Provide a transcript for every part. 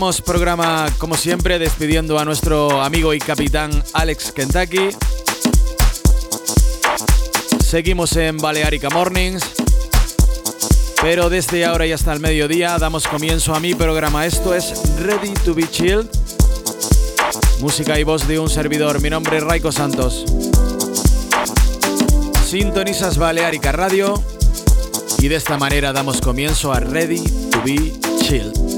Programa como siempre despidiendo a nuestro amigo y capitán Alex Kentucky. Seguimos en Balearica Mornings. Pero desde ahora y hasta el mediodía damos comienzo a mi programa. Esto es Ready to be Chilled. Música y voz de un servidor. Mi nombre es Raiko Santos. Sintonizas Balearica Radio. Y de esta manera damos comienzo a Ready to be Chilled.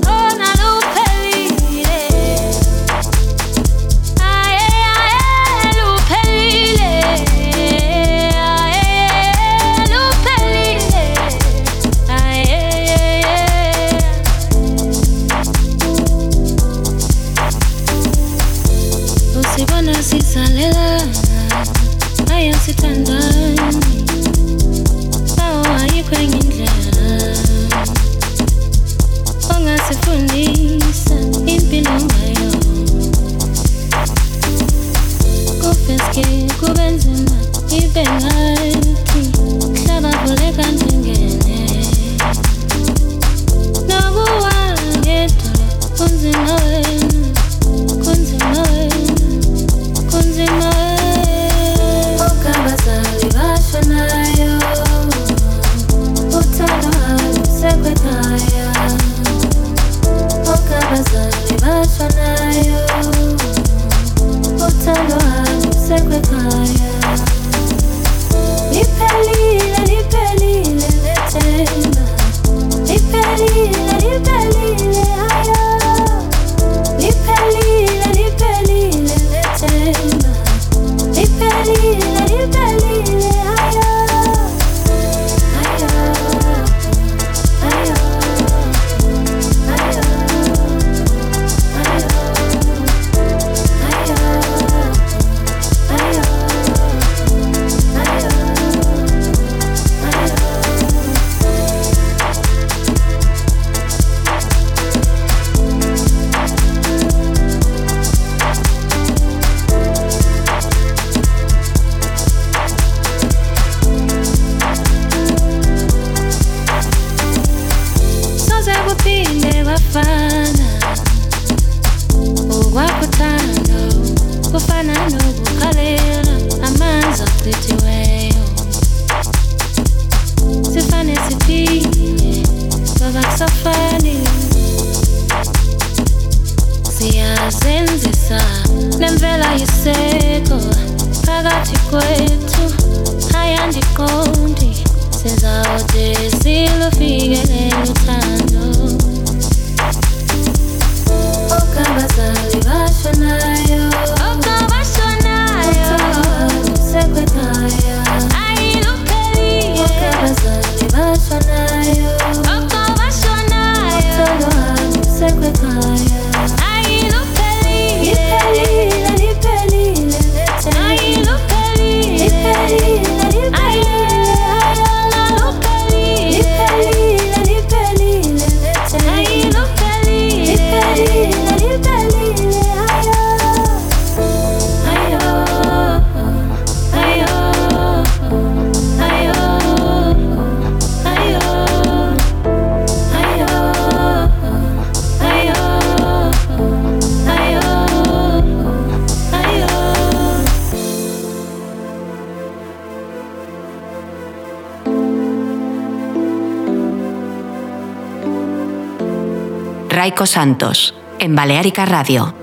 Raico Santos, en Balearica Radio.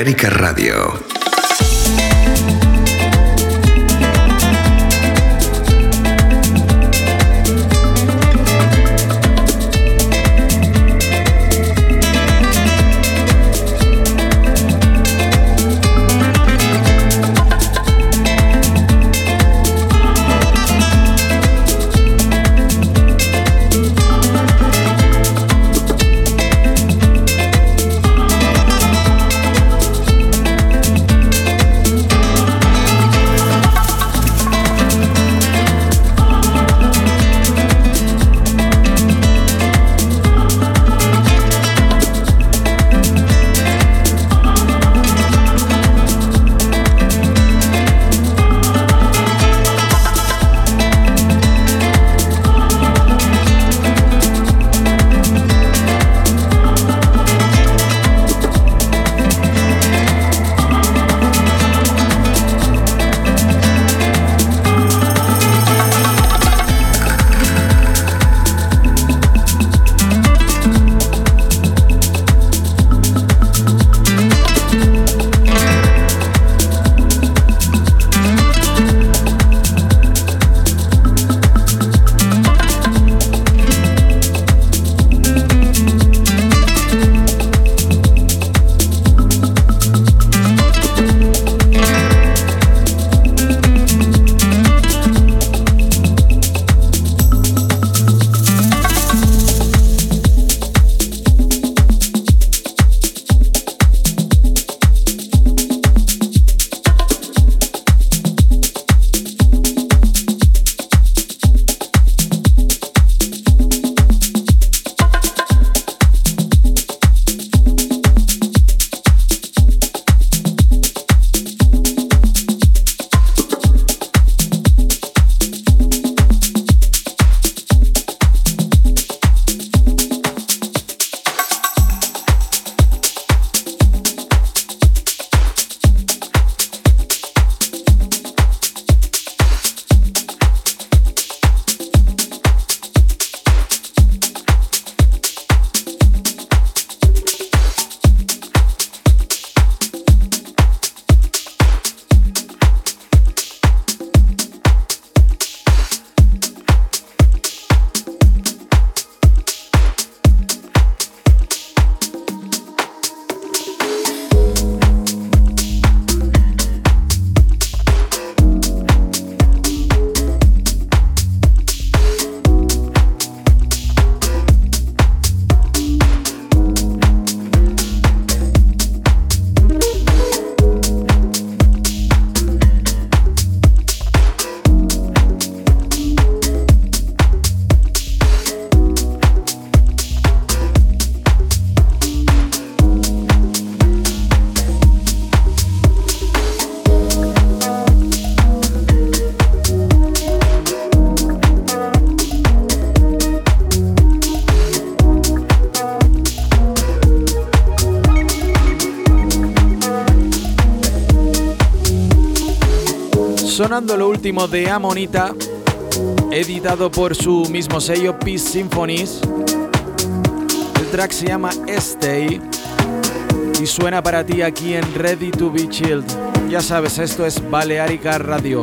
Balearica Radio. Lo último de Amonita, editado por su mismo sello Peace Symphonies. El track se llama Stay y suena para ti aquí en Ready to Be Chilled. Ya sabes, esto es Balearica Radio.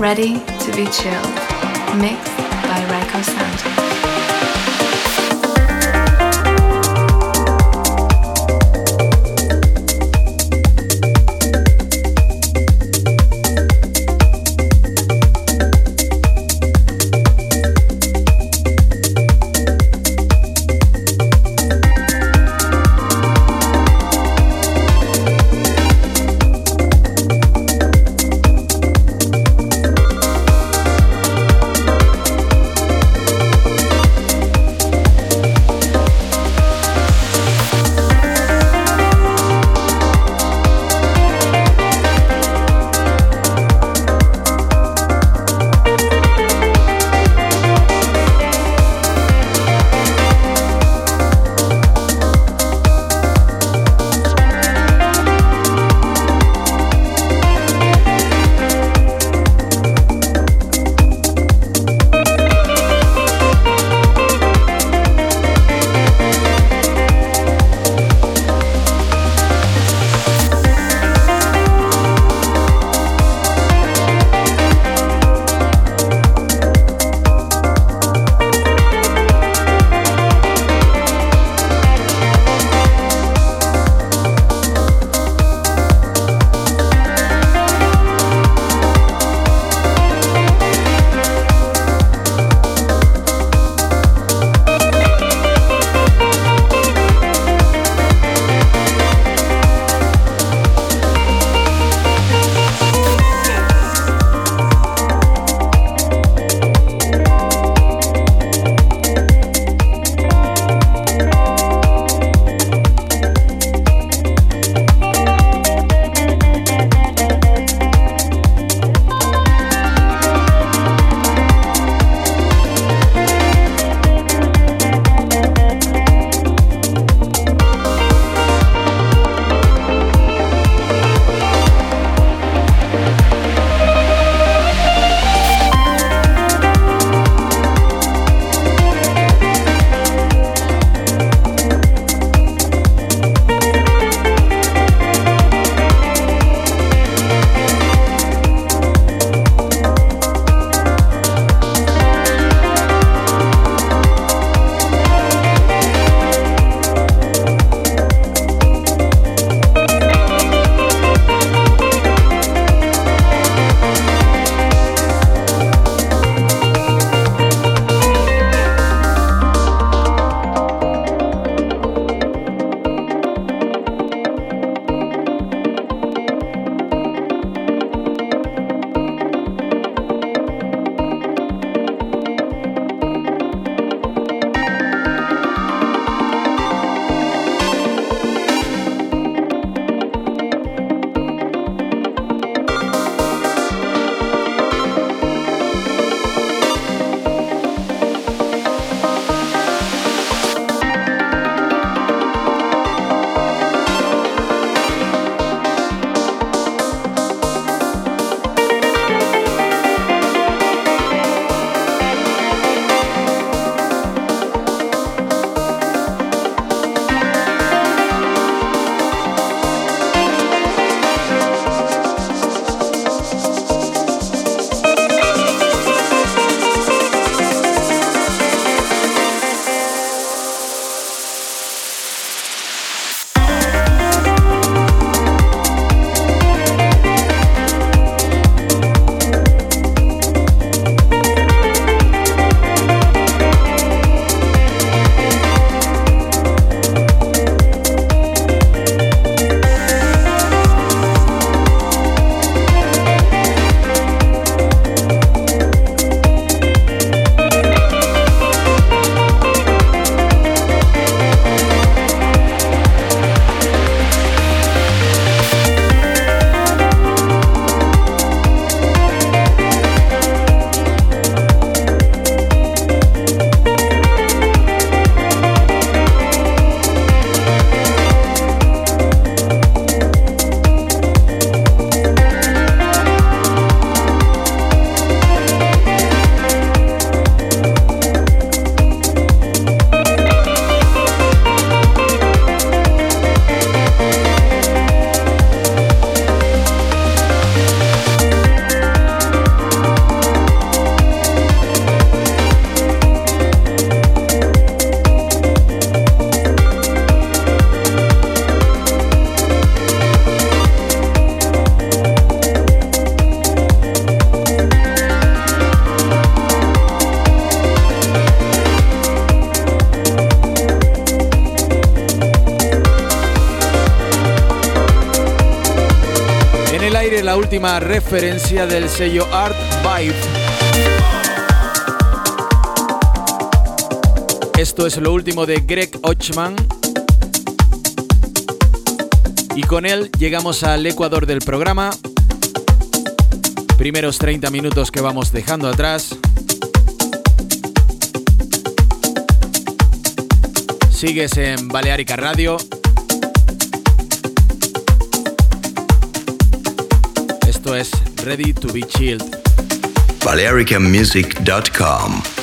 Ready to be chilled. Mixed by Raiko Santos. Última referencia del sello Art Vibe. Esto es lo último de Greg Ochman. Y con él llegamos al Ecuador del programa. Primeros 30 minutos que vamos dejando atrás. Sigues en Balearica Radio. Es Ready to be Chilled. BalearicaMusic.com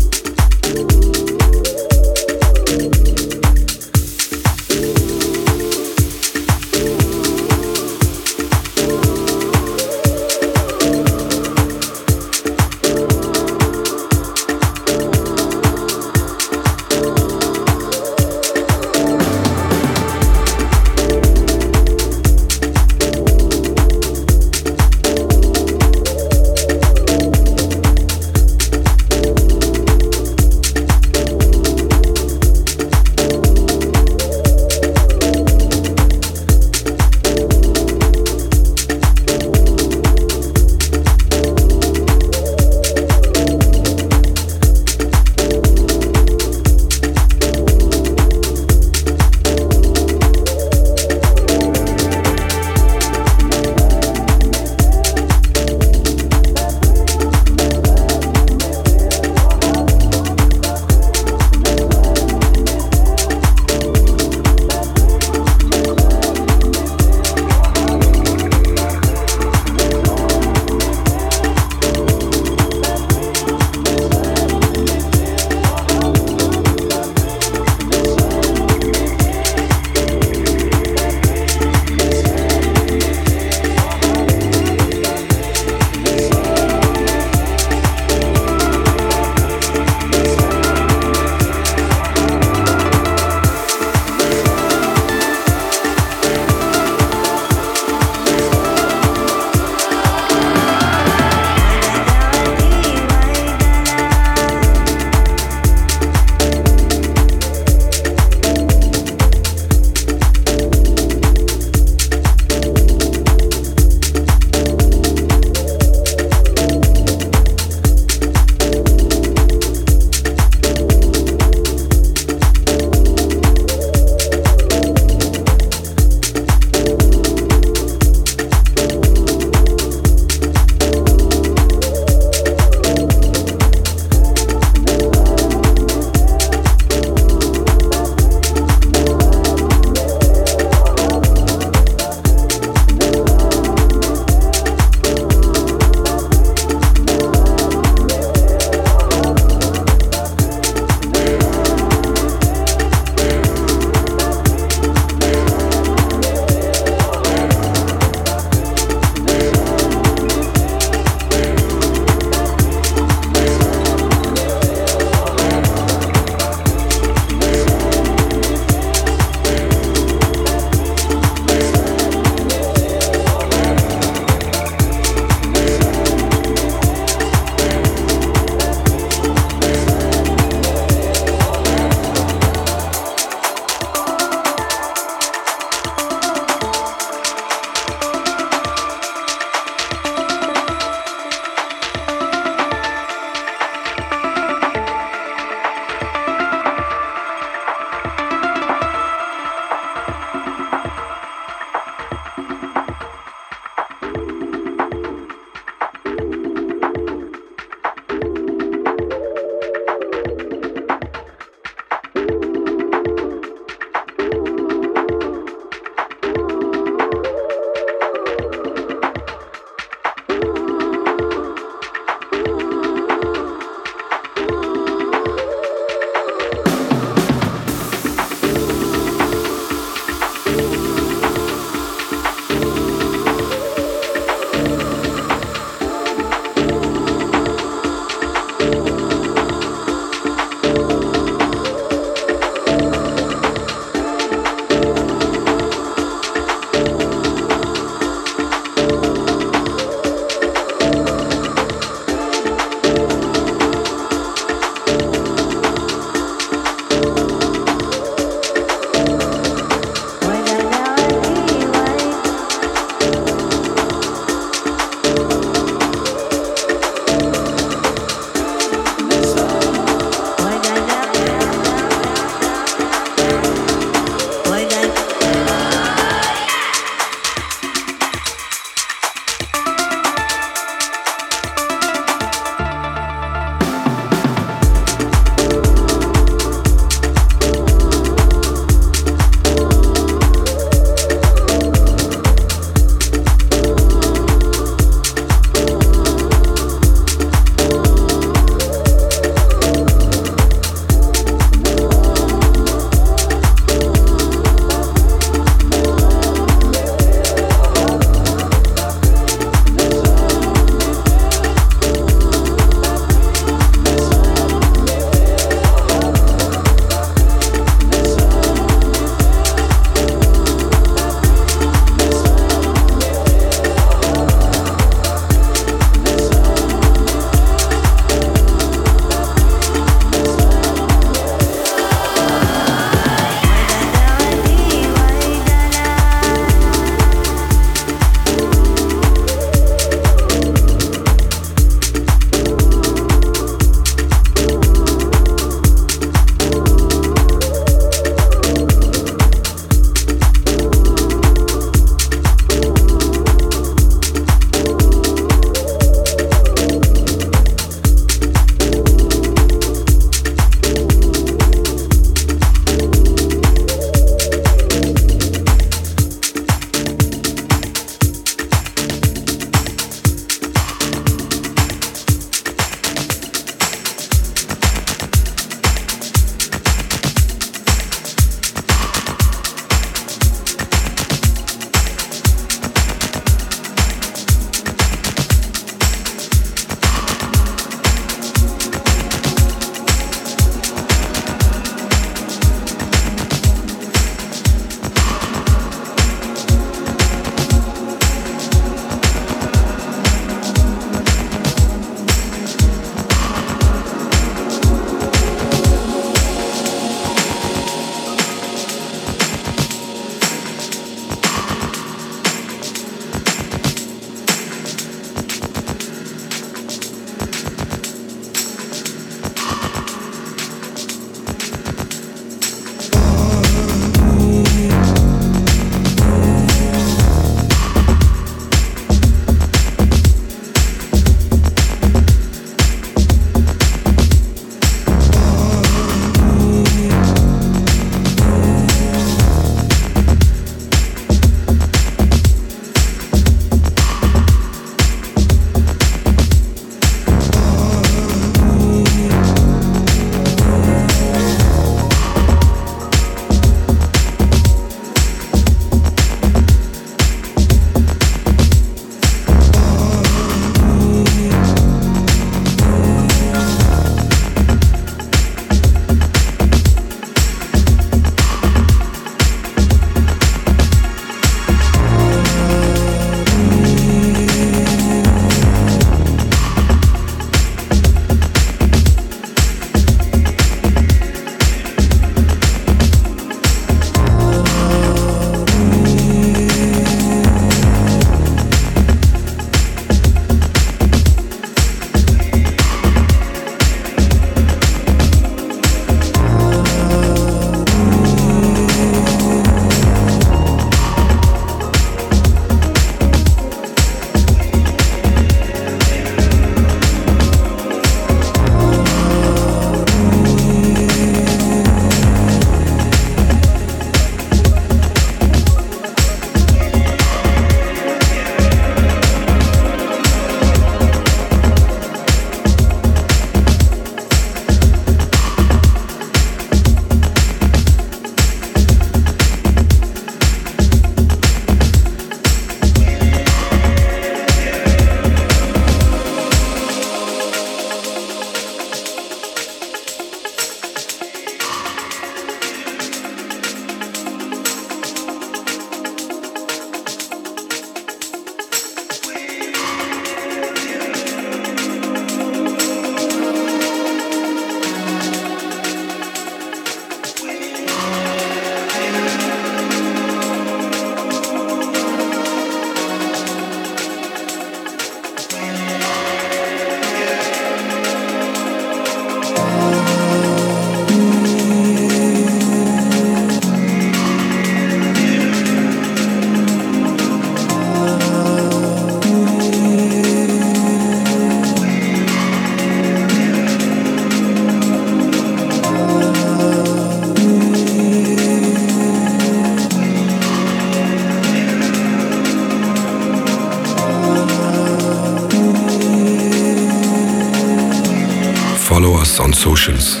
emotions.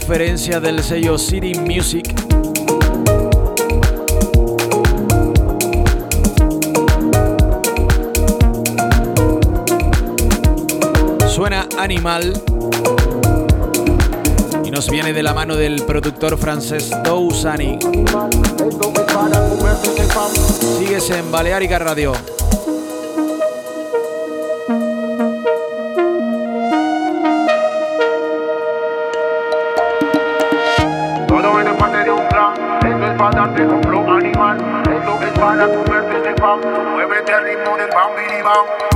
Referencia del sello City Music. Suena Animal y nos viene de la mano del productor francés Dousani. Sigues en Balearica Radio. bang.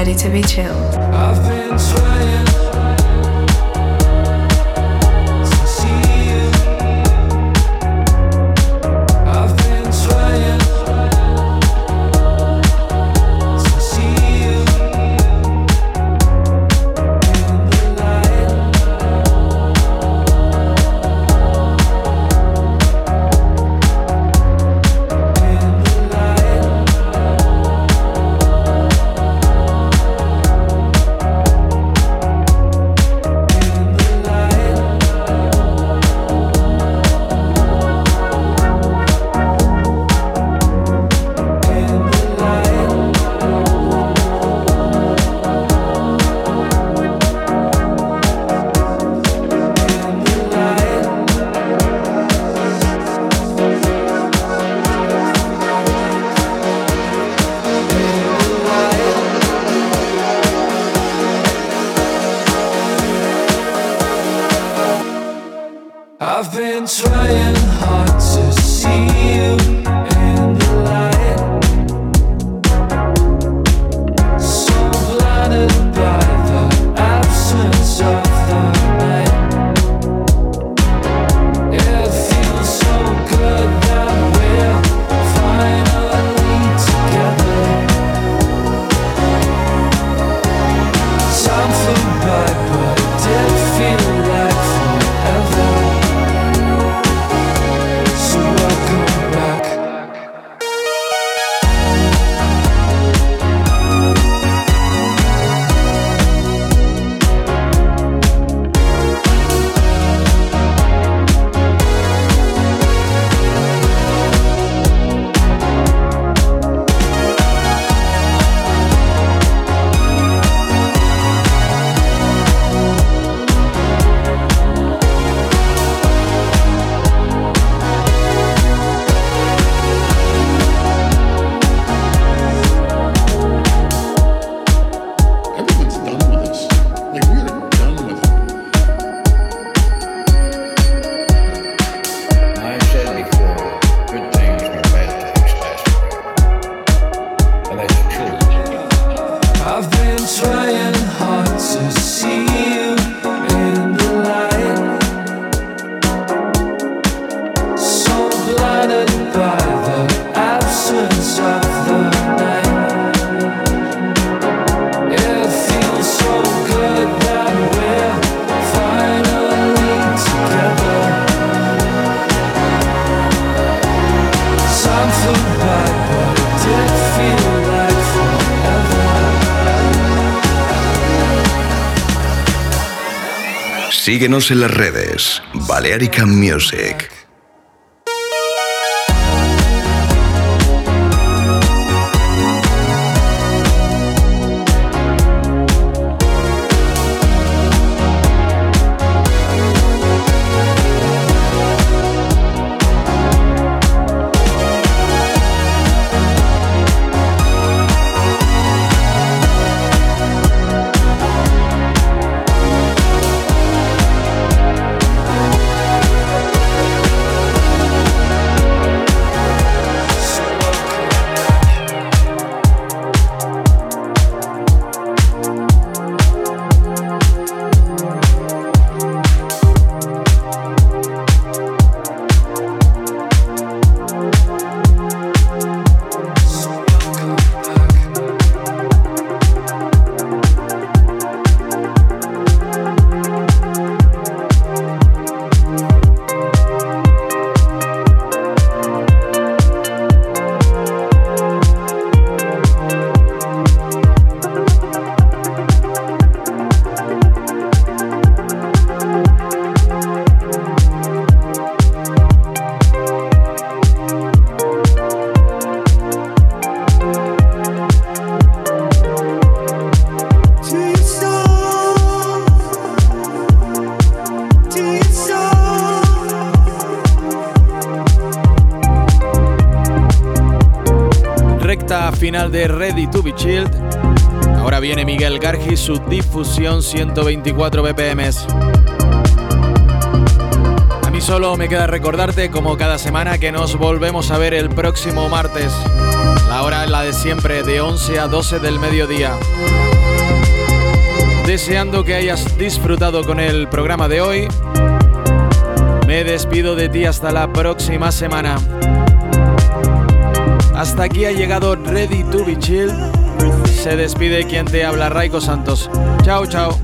Ready to Be Chill. Síguenos en las redes. Balearica Music. De Ready to be Chilled. Ahora viene Miguel Gargi, su difusión 124 BPM. A mí solo me queda recordarte, como cada semana, que nos volvemos a ver el próximo martes. La hora es la de siempre, de 11 a 12 del mediodía. Deseando que hayas disfrutado con el programa de hoy. Me despido de ti hasta la próxima semana. Hasta aquí ha llegado Ready to be Chill. Se despide quien te habla, Raico Santos. Chao, chao.